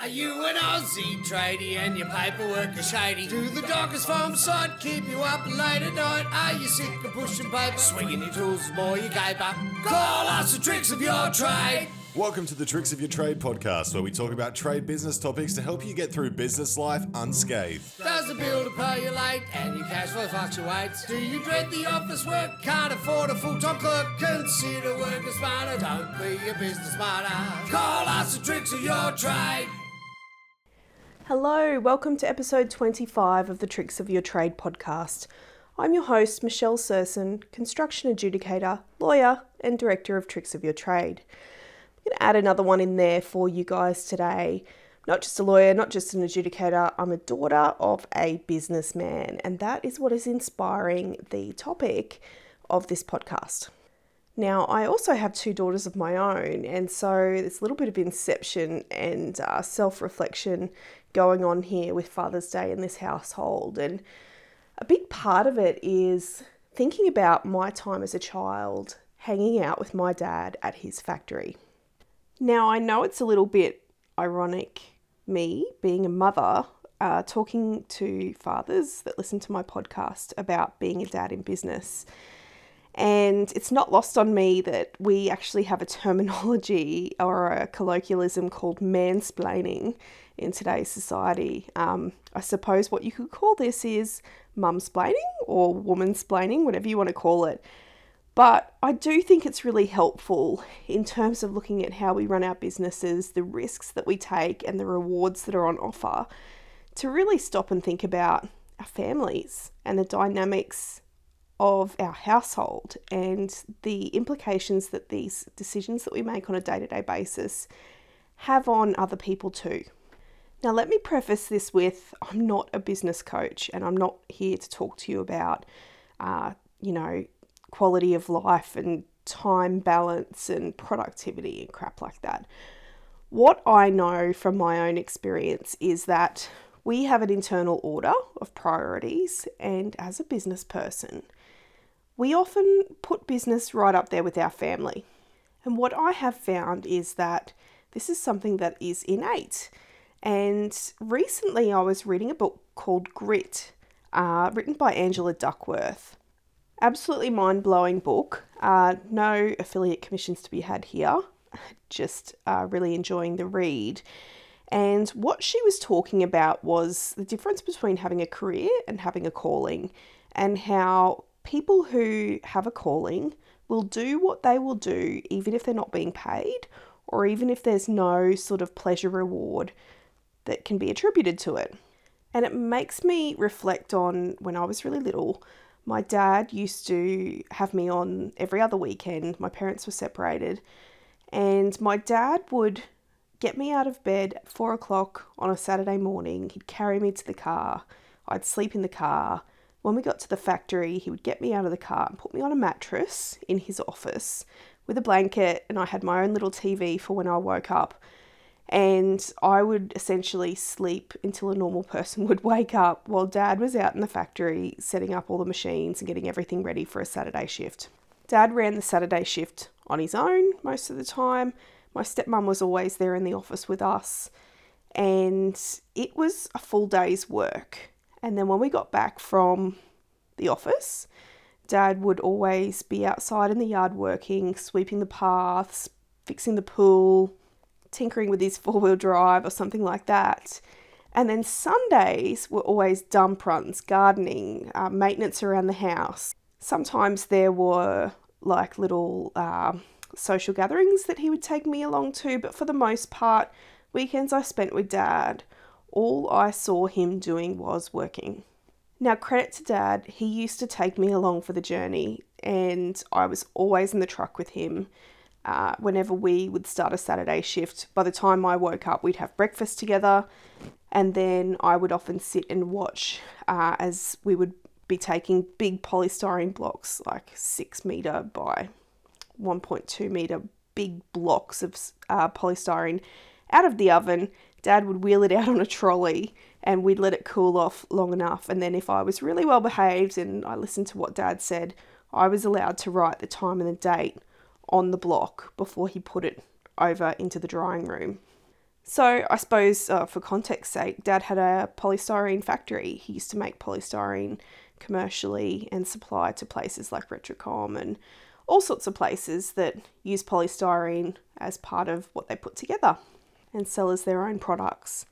Are you an Aussie tradie and your paperwork is shady? Do the dockers farm side keep you up late at night? Are you sick of pushing paper, swinging your tools more you caper? Call us the tricks of your trade. Welcome to the Tricks of Your Trade podcast, where we talk about trade business topics to help you get through business life unscathed. Does the bill to pay you late and your cash flow fluctuates? Do you dread the office work? Can't afford a full-time clerk? Consider working smarter. Don't be a business martyr. Call us the tricks of your trade. Hello, welcome to episode 25 of the Tricks of Your Trade podcast. I'm your host, Michelle Surson, construction adjudicator, lawyer, and director of Tricks of Your Trade. I'm going to add another one in there for you guys today. Not just a lawyer, not just an adjudicator, I'm a daughter of a businessman, and that is what is inspiring the topic of this podcast. Now, I also have two daughters of my own, and so there's a little bit of inception and uh, self reflection going on here with Father's Day in this household. And a big part of it is thinking about my time as a child hanging out with my dad at his factory. Now, I know it's a little bit ironic, me being a mother, uh, talking to fathers that listen to my podcast about being a dad in business. And it's not lost on me that we actually have a terminology or a colloquialism called mansplaining in today's society. Um, I suppose what you could call this is mumsplaining or womansplaining, whatever you want to call it. But I do think it's really helpful in terms of looking at how we run our businesses, the risks that we take, and the rewards that are on offer to really stop and think about our families and the dynamics of our household and the implications that these decisions that we make on a day to day basis have on other people too. Now, let me preface this with I'm not a business coach and I'm not here to talk to you about, uh, you know, quality of life and time balance and productivity and crap like that. What I know from my own experience is that we have an internal order of priorities, and as a business person, we often put business right up there with our family. And what I have found is that this is something that is innate. And recently I was reading a book called Grit, uh, written by Angela Duckworth. Absolutely mind blowing book. Uh, no affiliate commissions to be had here. Just uh, really enjoying the read. And what she was talking about was the difference between having a career and having a calling, and how people who have a calling will do what they will do, even if they're not being paid, or even if there's no sort of pleasure reward that can be attributed to it. And it makes me reflect on when I was really little. My dad used to have me on every other weekend. My parents were separated. And my dad would get me out of bed at four o'clock on a Saturday morning. He'd carry me to the car. I'd sleep in the car. When we got to the factory, he would get me out of the car and put me on a mattress in his office with a blanket, and I had my own little TV for when I woke up. And I would essentially sleep until a normal person would wake up while dad was out in the factory setting up all the machines and getting everything ready for a Saturday shift. Dad ran the Saturday shift on his own most of the time. My stepmom was always there in the office with us, and it was a full day's work. And then when we got back from the office, Dad would always be outside in the yard working, sweeping the paths, fixing the pool, tinkering with his four wheel drive or something like that. And then Sundays were always dump runs, gardening, uh, maintenance around the house. Sometimes there were like little uh, social gatherings that he would take me along to, but for the most part, weekends I spent with dad, all I saw him doing was working. Now, credit to dad, he used to take me along for the journey, and I was always in the truck with him. Uh, whenever we would start a Saturday shift, by the time I woke up, we'd have breakfast together, and then I would often sit and watch uh, as we would be taking big polystyrene blocks, like six meter by 1.2 meter big blocks of uh, polystyrene, out of the oven. Dad would wheel it out on a trolley and we'd let it cool off long enough. And then, if I was really well behaved and I listened to what Dad said, I was allowed to write the time and the date on the block before he put it over into the drying room. So, I suppose uh, for context sake, Dad had a polystyrene factory. He used to make polystyrene commercially and supply to places like Retrocom and all sorts of places that use polystyrene as part of what they put together and sell as their own products.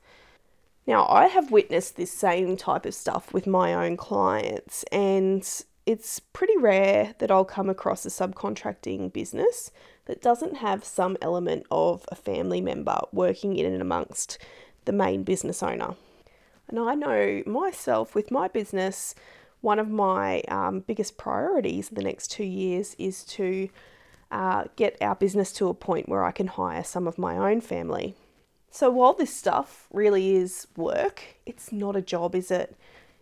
Now, I have witnessed this same type of stuff with my own clients, and it's pretty rare that I'll come across a subcontracting business that doesn't have some element of a family member working in and amongst the main business owner. And I know myself with my business, one of my um, biggest priorities in the next two years is to uh, get our business to a point where I can hire some of my own family. So while this stuff really is work, it's not a job, is it?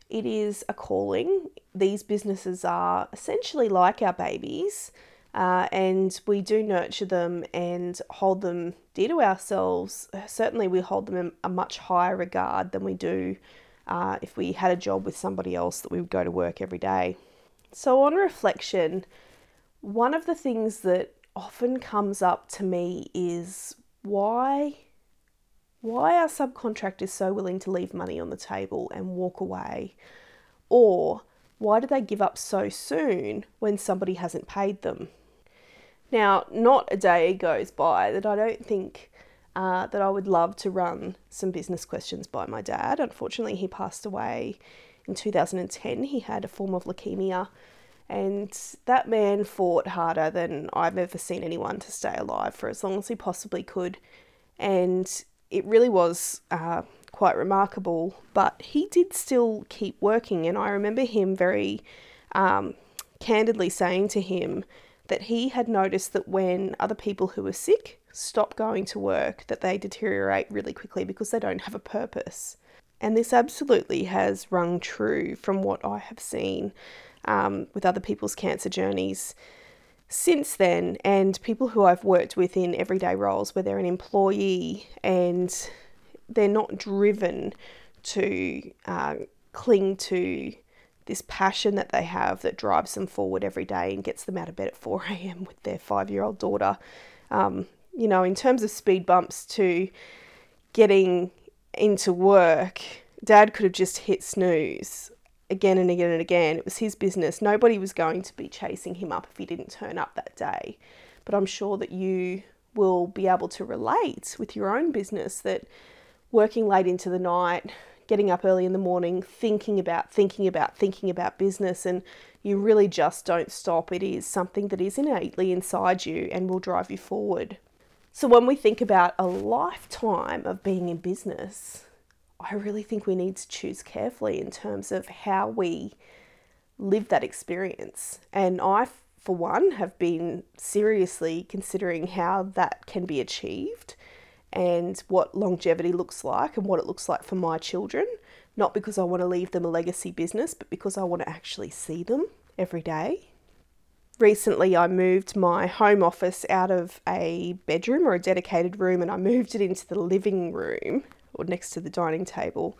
It is a calling. These businesses are essentially like our babies, uh, and we do nurture them and hold them dear to ourselves. Certainly, we hold them in a much higher regard than we do uh, if we had a job with somebody else that we would go to work every day. So, on reflection, one of the things that often comes up to me is why why are subcontractors so willing to leave money on the table and walk away? Or why do they give up so soon when somebody hasn't paid them? Now, not a day goes by that I don't think uh, that I would love to run some business questions by my dad. Unfortunately, he passed away in 2010. He had a form of leukemia, and that man fought harder than I've ever seen anyone to stay alive for as long as he possibly could. And it really was uh, quite remarkable, but he did still keep working. And I remember him very um, candidly saying to him that he had noticed that when other people who were sick stop going to work, that they deteriorate really quickly because they don't have a purpose. And this absolutely has rung true from what I have seen um, with other people's cancer journeys since then, and people who I've worked with in everyday roles where they're an employee and they're not driven to uh, cling to this passion that they have that drives them forward every day and gets them out of bed at 4 a.m. with their five year old daughter. Um, you know, in terms of speed bumps to getting into work, dad could have just hit snooze again and again and again. It was his business. Nobody was going to be chasing him up if he didn't turn up that day. But I'm sure that you will be able to relate with your own business that working late into the night, getting up early in the morning, thinking about, thinking about, thinking about business, and you really just don't stop. It is something that is innately inside you and will drive you forward. So, when we think about a lifetime of being in business, I really think we need to choose carefully in terms of how we live that experience. And I, for one, have been seriously considering how that can be achieved and what longevity looks like and what it looks like for my children. Not because I want to leave them a legacy business, but because I want to actually see them every day. Recently, I moved my home office out of a bedroom or a dedicated room and I moved it into the living room or next to the dining table.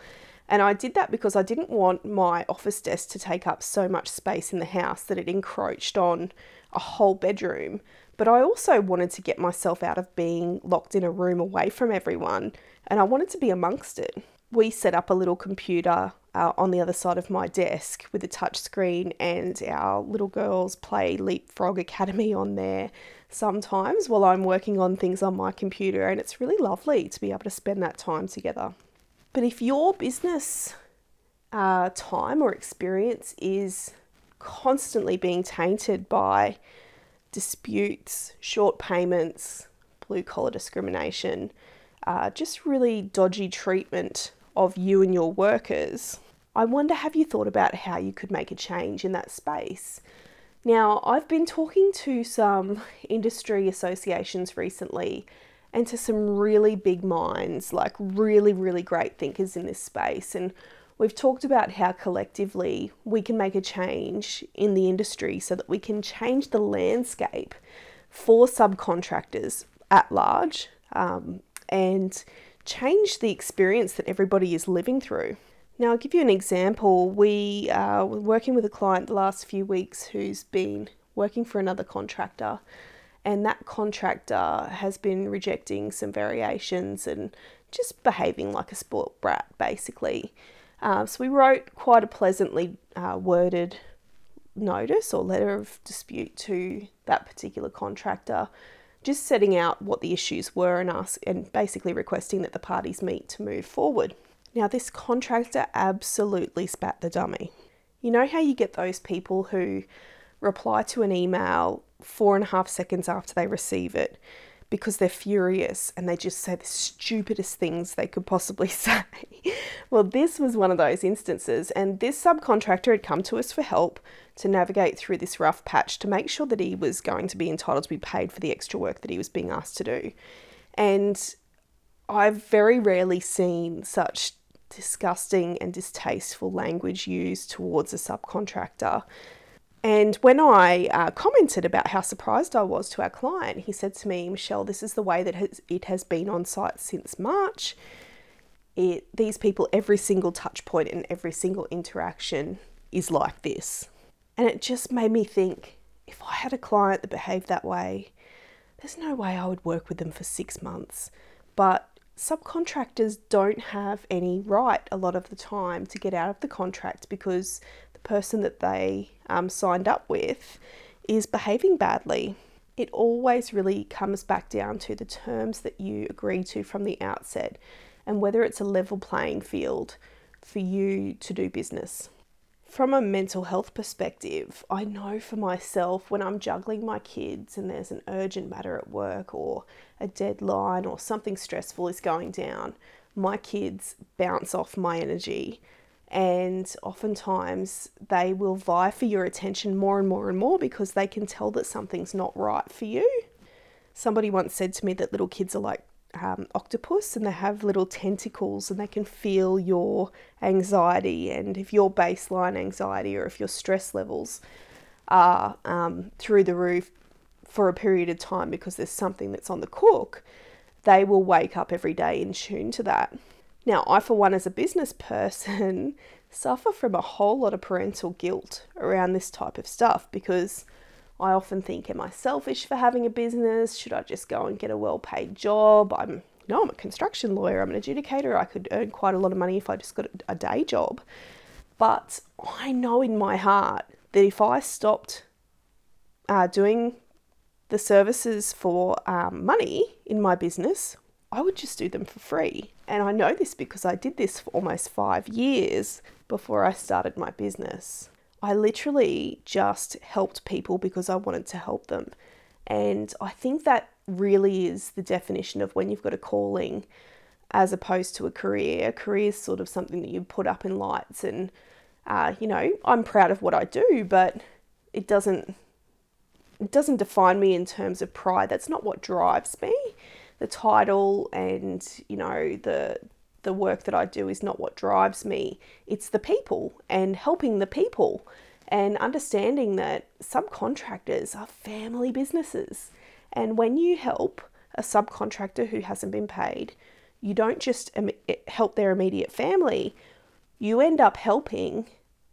And I did that because I didn't want my office desk to take up so much space in the house that it encroached on a whole bedroom. But I also wanted to get myself out of being locked in a room away from everyone and I wanted to be amongst it. We set up a little computer uh, on the other side of my desk with a touch screen, and our little girls play Leapfrog Academy on there sometimes while I'm working on things on my computer, and it's really lovely to be able to spend that time together. But if your business uh, time or experience is constantly being tainted by disputes, short payments, blue collar discrimination, uh, just really dodgy treatment of you and your workers, I wonder have you thought about how you could make a change in that space? Now, I've been talking to some industry associations recently and to some really big minds, like really, really great thinkers in this space. And we've talked about how collectively we can make a change in the industry so that we can change the landscape for subcontractors at large um, and change the experience that everybody is living through. Now, I'll give you an example. We uh, were working with a client the last few weeks who's been working for another contractor, and that contractor has been rejecting some variations and just behaving like a sport brat, basically. Uh, so we wrote quite a pleasantly uh, worded notice or letter of dispute to that particular contractor, just setting out what the issues were and ask and basically requesting that the parties meet to move forward. Now, this contractor absolutely spat the dummy. You know how you get those people who reply to an email four and a half seconds after they receive it because they're furious and they just say the stupidest things they could possibly say. well, this was one of those instances, and this subcontractor had come to us for help to navigate through this rough patch to make sure that he was going to be entitled to be paid for the extra work that he was being asked to do. And I've very rarely seen such disgusting and distasteful language used towards a subcontractor. And when I uh, commented about how surprised I was to our client, he said to me, Michelle, this is the way that it has been on site since March. It, these people, every single touch point and every single interaction is like this. And it just made me think if I had a client that behaved that way, there's no way I would work with them for six months. But subcontractors don't have any right a lot of the time to get out of the contract because the person that they um, signed up with is behaving badly. It always really comes back down to the terms that you agree to from the outset and whether it's a level playing field for you to do business from a mental health perspective, I know for myself when I'm juggling my kids and there's an urgent matter at work or a deadline or something stressful is going down, my kids bounce off my energy. And oftentimes they will vie for your attention more and more and more because they can tell that something's not right for you. Somebody once said to me that little kids are like um, octopus and they have little tentacles and they can feel your anxiety and if your baseline anxiety or if your stress levels are um, through the roof for a period of time because there's something that's on the cook, they will wake up every day in tune to that. Now, I, for one, as a business person, suffer from a whole lot of parental guilt around this type of stuff because I often think, am I selfish for having a business? Should I just go and get a well paid job? I'm no, I'm a construction lawyer, I'm an adjudicator. I could earn quite a lot of money if I just got a day job. But I know in my heart that if I stopped uh, doing the services for um, money in my business, I would just do them for free. And I know this because I did this for almost five years before I started my business. I literally just helped people because I wanted to help them. And I think that really is the definition of when you've got a calling as opposed to a career. A career is sort of something that you put up in lights, and uh, you know, I'm proud of what I do, but it doesn't it doesn't define me in terms of pride. That's not what drives me. The title and you know the the work that I do is not what drives me, it's the people and helping the people and understanding that subcontractors are family businesses. And when you help a subcontractor who hasn't been paid, you don't just help their immediate family, you end up helping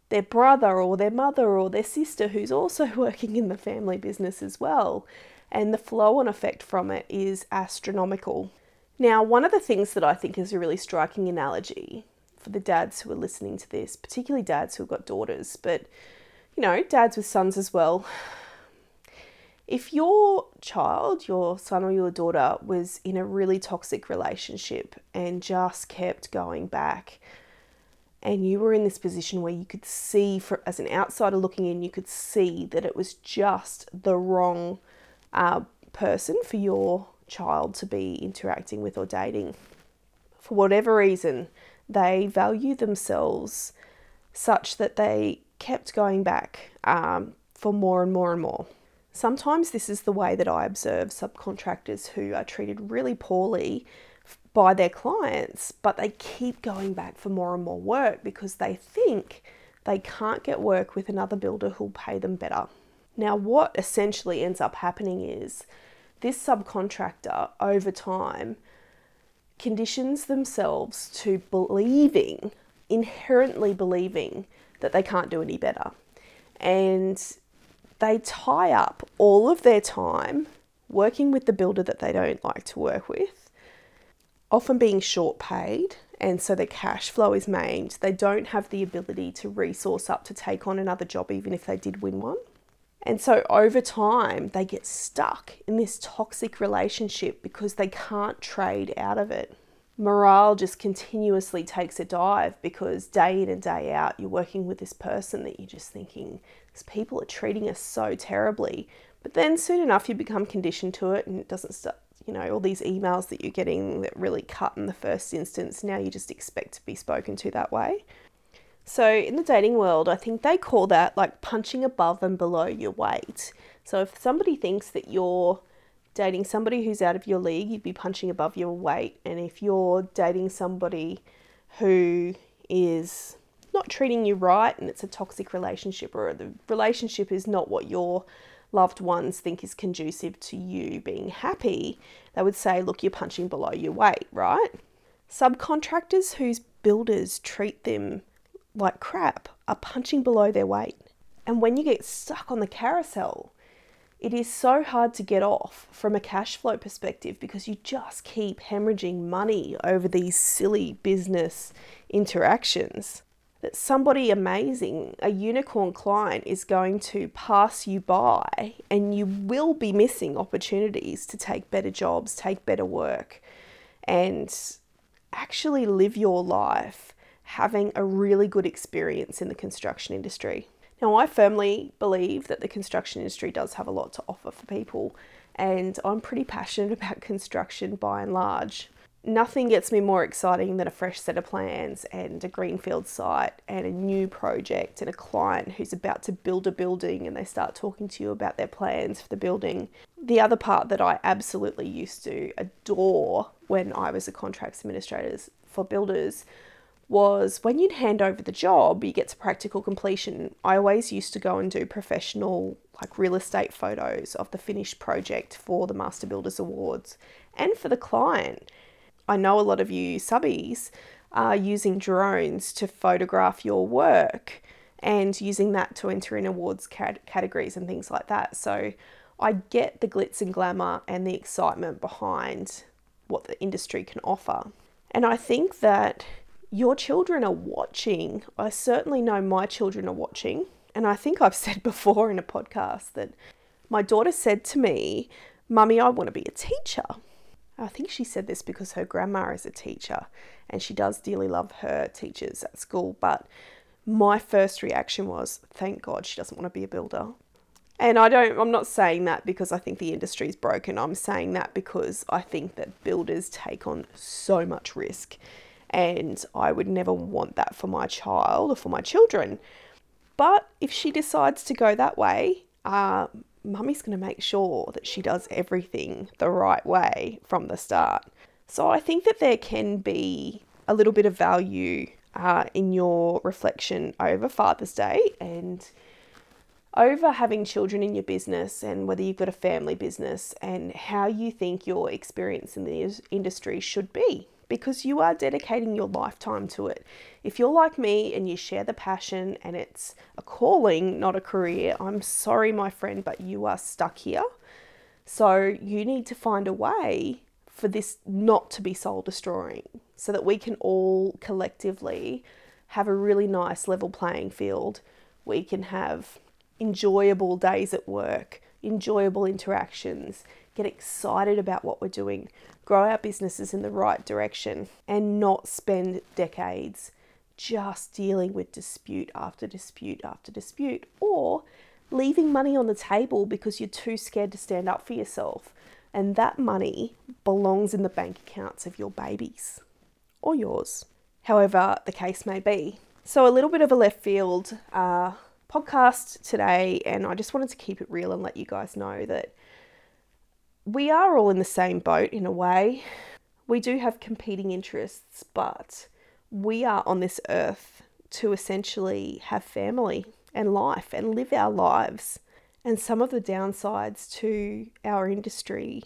their brother or their mother or their sister who's also working in the family business as well. And the flow on effect from it is astronomical. Now, one of the things that I think is a really striking analogy for the dads who are listening to this, particularly dads who've got daughters, but you know, dads with sons as well. If your child, your son or your daughter, was in a really toxic relationship and just kept going back, and you were in this position where you could see, for, as an outsider looking in, you could see that it was just the wrong uh, person for your child to be interacting with or dating. For whatever reason, they value themselves such that they kept going back um, for more and more and more. Sometimes this is the way that I observe subcontractors who are treated really poorly by their clients, but they keep going back for more and more work because they think they can't get work with another builder who'll pay them better. Now, what essentially ends up happening is this subcontractor over time conditions themselves to believing, inherently believing, that they can't do any better. And they tie up all of their time working with the builder that they don't like to work with, often being short paid and so their cash flow is maimed. They don't have the ability to resource up to take on another job, even if they did win one. And so over time, they get stuck in this toxic relationship because they can't trade out of it. Morale just continuously takes a dive because day in and day out, you're working with this person that you're just thinking, these people are treating us so terribly. But then soon enough, you become conditioned to it and it doesn't stop. you know, all these emails that you're getting that really cut in the first instance. Now you just expect to be spoken to that way. So, in the dating world, I think they call that like punching above and below your weight. So, if somebody thinks that you're dating somebody who's out of your league, you'd be punching above your weight. And if you're dating somebody who is not treating you right and it's a toxic relationship or the relationship is not what your loved ones think is conducive to you being happy, they would say, look, you're punching below your weight, right? Subcontractors whose builders treat them like crap are punching below their weight. And when you get stuck on the carousel, it is so hard to get off from a cash flow perspective because you just keep hemorrhaging money over these silly business interactions. That somebody amazing, a unicorn client, is going to pass you by, and you will be missing opportunities to take better jobs, take better work, and actually live your life having a really good experience in the construction industry. Now, I firmly believe that the construction industry does have a lot to offer for people, and I'm pretty passionate about construction by and large. Nothing gets me more exciting than a fresh set of plans and a greenfield site and a new project and a client who's about to build a building and they start talking to you about their plans for the building. The other part that I absolutely used to adore when I was a contracts administrator for builders was when you'd hand over the job, you get to practical completion. I always used to go and do professional, like real estate photos of the finished project for the Master Builders Awards and for the client. I know a lot of you subbies are using drones to photograph your work and using that to enter in awards cat- categories and things like that. So I get the glitz and glamour and the excitement behind what the industry can offer. And I think that your children are watching. I certainly know my children are watching. And I think I've said before in a podcast that my daughter said to me, Mummy, I want to be a teacher. I think she said this because her grandma is a teacher and she does dearly love her teachers at school. But my first reaction was, thank God she doesn't want to be a builder. And I don't, I'm not saying that because I think the industry is broken. I'm saying that because I think that builders take on so much risk and I would never want that for my child or for my children. But if she decides to go that way, uh, mummy's going to make sure that she does everything the right way from the start. So I think that there can be a little bit of value uh, in your reflection over Father's Day and over having children in your business and whether you've got a family business and how you think your experience in the industry should be because you are dedicating your lifetime to it. If you're like me and you share the passion and it's a calling, not a career, I'm sorry, my friend, but you are stuck here. So you need to find a way for this not to be soul destroying so that we can all collectively have a really nice level playing field. We can have enjoyable days at work, enjoyable interactions, get excited about what we're doing, grow our businesses in the right direction, and not spend decades just dealing with dispute after dispute after dispute, or leaving money on the table because you're too scared to stand up for yourself. And that money belongs in the bank accounts of your babies or yours, however the case may be. So, a little bit of a left field uh, podcast today, and I just wanted to keep it real and let you guys know that we are all in the same boat in a way. We do have competing interests, but we are on this earth to essentially have family and life and live our lives. And some of the downsides to our industry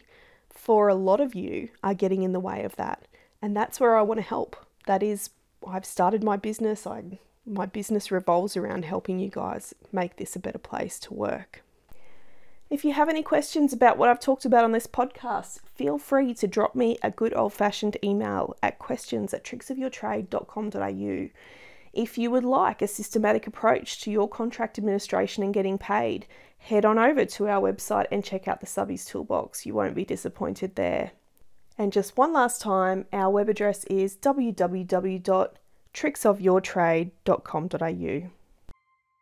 for a lot of you are getting in the way of that. And that's where I want to help. That is, I've started my business. I, my business revolves around helping you guys make this a better place to work. If you have any questions about what I've talked about on this podcast, feel free to drop me a good old fashioned email at questions at tricksofyourtrade.com.au. If you would like a systematic approach to your contract administration and getting paid, head on over to our website and check out the Subbies Toolbox. You won't be disappointed there. And just one last time, our web address is www.tricksofyourtrade.com.au.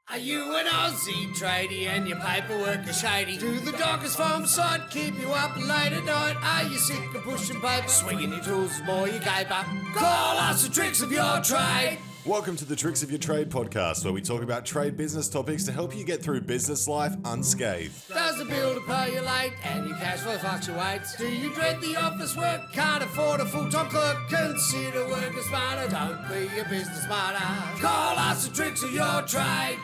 Are you an Aussie tradie and your paperwork is shady? Do the dockers farm side keep you up late at night? Are you sick of pushing paper, swinging your tools more you caper? Call us the tricks of your trade. Welcome to the Tricks of Your Trade podcast, where we talk about trade business topics to help you get through business life unscathed. Does the bill to pay you late and your cash flow fluctuates? Do you dread the office work? Can't afford a full-time clerk? Consider working smarter. Don't be a business martyr. Call us the tricks of your trade.